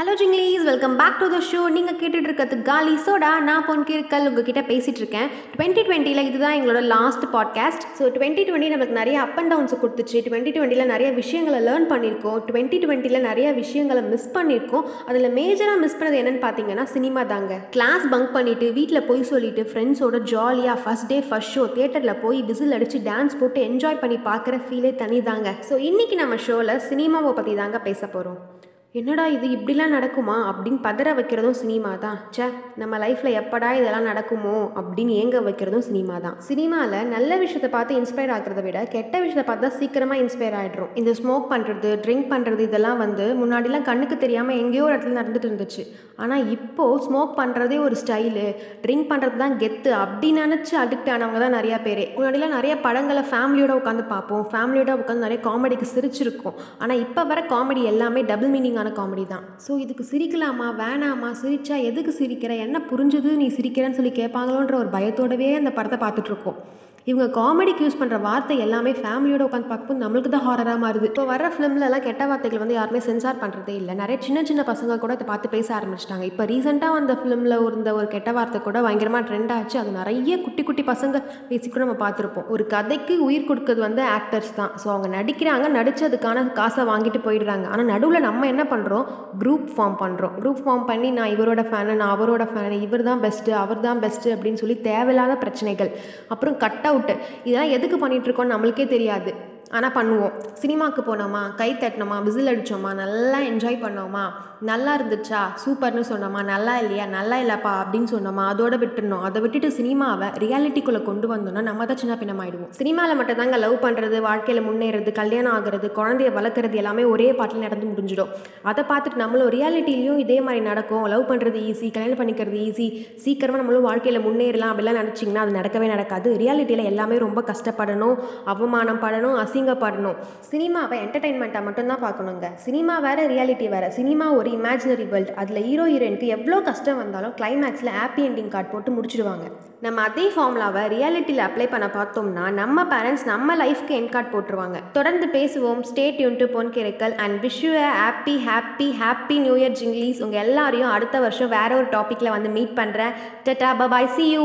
Hello Jinglish welcome back to the show நீங்கள் கேட்டுட்டு இருக்கிறது காலி சோடா. நான் பொன் கிருக்கல். உங்ககிட்ட பேசிகிட்டு இருக்கேன் டுவெண்ட்டி டுவெண்ட்டியில் இதுதான் எங்களோட last podcast so twenty twenty நமக்கு நிறைய அப் அண்ட் டவுன்ஸ் கொடுத்துச்சு. டுவெண்ட்டி டுவெண்ட்டியில் நிறைய விஷயங்களை லேர்ன் பண்ணியிருக்கோம் டுவெண்ட்டி டுவெண்ட்டியில் நிறைய விஷயங்களை மிஸ் பண்ணியிருக்கோம் அதில் மேஜராக மிஸ் பண்ணது என்னென்னு பார்த்தீங்கன்னா சினிமா தாங்க. கிளாஸ் பங்க் பண்ணிவிட்டு வீட்டில் போய் சொல்லிட்டு ஃப்ரெண்ட்ஸோட ஜாலியாக ஃபஸ்ட் டே ஃபஸ்ட் ஷோ தேட்டரில் போய் விசில் அடித்து டான்ஸ் போட்டு என்ஜாய் பண்ணி பார்க்குற ஃபீலே தனி தாங்க ஸோ இன்றைக்கி நம்ம ஷோவில் சினிமாவை பற்றி தாங்க பேச போகிறோம் என்னடா இது இப்படிலாம் நடக்குமா? அப்படின்னு பதற வைக்கிறதும் சினிமா தான். ச்சே நம்ம லைஃப்பில் எப்படா இதெல்லாம் நடக்குமோ? அப்படின்னு ஏங்க வைக்கிறதும் சினிமா தான். சினிமாவில் நல்ல விஷயத்தை பார்த்து இன்ஸ்பயர் ஆகிறத விட கெட்ட விஷயத்தை பார்த்து தான் சீக்கிரமாக இன்ஸ்பயர் ஆகிடுறோம் இந்த ஸ்மோக் பண்ணுறது ட்ரிங்க் பண்ணுறது இதெல்லாம் வந்து முன்னாடிலாம் கண்ணுக்கு தெரியாமல் எங்கேயோ ஒரு இடத்துல நடந்துட்டு இருந்துச்சு. ஆனால் இப்போது ஸ்மோக் பண்ணுறதே ஒரு ஸ்டைலு ட்ரிங்க் பண்ணுறது தான் கெத்து அப்படி நினச்சி அடிக்ட் ஆனவங்க தான் நிறையா பேர். முன்னாடிலாம் நிறைய படங்களை ஃபேமிலியோட உட்காந்து பார்ப்போம். ஃபேமிலியோட உட்காந்து நிறைய காமெடிக்கு சிரிச்சிருக்கும். ஆனால் இப்போ வர காமெடி எல்லாமே டபுள் மீனிங்கான காமெடி தான். ஸோ இதுக்கு சிரிக்கலாமா? வேணாமா? சிரிச்சா எதுக்கு சிரிக்கிற? என்ன புரிஞ்சுது? நீ சிரிக்கிறேன்னு சொல்லி கேட்பாங்களோன்ற ஒரு பயத்தோடவே அந்த படத்தை பார்த்துட்ருக்கோம் இவங்க காமெடிக்கு யூஸ் பண்ணுற வார்த்தை எல்லாமே ஃபேமிலியோட உட்காந்து பார்க்கும்போது நம்மளுக்கு தான் ஹாரராக மாறுது. இப்போ வர ஃபிலிம்லலாம் கெட்ட வார்த்தைகள் வந்து யாருமே சென்சார் பண்ணுறதே இல்லை. நிறைய சின்ன சின்ன பசங்க கூட இதை பார்த்து பேச ஆரம்பிச்சிட்டாங்க. இப்போ ரீசெண்டாக வந்த ஃபிலிமில் இருந்த ஒரு கெட்ட வார்த்தை கூட பயங்கரமாக ட்ரெண்ட் ஆச்சு. அது நிறைய குட்டி குட்டி பசங்க பேசி கூட நம்ம பார்த்துருப்போம். ஒரு கதைக்கு உயிர் கொடுக்கறது வந்து ஆக்டர்ஸ் தான். ஸோ அவங்க நடிக்கிறாங்க நடிச்சு அதுக்கான காசை வாங்கிட்டு போயிடுறாங்க. ஆனால் நடுவில் நம்ம என்ன பண்ணுறோம் குரூப் ஃபார்ம் பண்ணுறோம் குரூப் ஃபார்ம் பண்ணி நான் இவரோட ஃபேனு நான் அவரோட ஃபேனு இவர் தான் பெஸ்ட்டு அவர் தான் பெஸ்ட்டு அப்படின்னு சொல்லி தேவையில்லாத பிரச்சனைகள். அப்புறம் கட் அவுட்டு இதெல்லாம் எதுக்கு பண்ணிகிட்ருக்கோன்னு நம்மளுக்கே தெரியாது. ஆனால் பண்ணுவோம். சினிமாவுக்கு போனோமா கை தட்டினோமா விசில் அடித்தோமா நல்லா என்ஜாய் பண்ணோமா நல்லா இருந்துச்சா சூப்பர்னு சொன்னோமா நல்லா இல்லையா நல்லா இல்லைப்பா அப்படின்னு சொன்னோமா அதோட விட்டுருந்தோம் அதை விட்டுட்டு சினிமாவை ரியாலிட்டிக்குள்ளே கொண்டு வந்தோம்னா நம்ம தான் சின்ன பின்னமாயிடுவோம் சினிமாவில் மட்டும் தாங்க லவ் பண்ணுறது வாழ்க்கையில் முன்னேறது கல்யாணம் ஆகிறது குழந்தைய வளர்க்குறது எல்லாமே ஒரே பாட்டில் நடந்து முடிஞ்சிடும். அதை பார்த்துட்டு நம்மளும் ரியாலிட்டிலையும் இதே மாதிரி நடக்கும். லவ் பண்ணுறது ஈஸி கல்யாணம் பண்ணிக்கிறது ஈஸி சீக்கிரமாக நம்மளும் வாழ்க்கையில் முன்னேறலாம் அப்படிலாம் நினச்சிங்கன்னா அது நடக்கவே நடக்காது. ரியாலிட்டியில் எல்லாமே ரொம்ப கஷ்டப்படணும் அவமானம் படணும் அசி அசிங்கப்படணும் சினிமாவை என்டர்டைன்மெண்ட்டாக மட்டும்தான் பார்க்கணுங்க. சினிமா வேறு ரியாலிட்டி வேறு. சினிமா ஒரு இமேஜினரி வேர்ல்ட் அதில் ஹீரோ ஹீரோயினுக்கு எவ்வளோ கஷ்டம் வந்தாலும் கிளைமேக்ஸில் ஹாப்பி எண்டிங் கார்டு போட்டு முடிச்சிடுவாங்க. நம்ம அதே ஃபார்முலாவை ரியாலிட்டியில் அப்ளை பண்ண பார்த்தோம்னா நம்ம பேரண்ட்ஸ் நம்ம லைஃப்க்கு என் கார்டு போட்டுருவாங்க. தொடர்ந்து பேசுவோம். ஸ்டேட் யூன் டு பொன் கிரைக்கல் and wish you happy happy happy new year ஜிங்லீஸ் உங்கள் எல்லாரையும் அடுத்த வருஷம் வேற ஒரு டாப்பிக்கில் வந்து மீட் பண்ணுறேன் டட்டா பபாய் சி யூ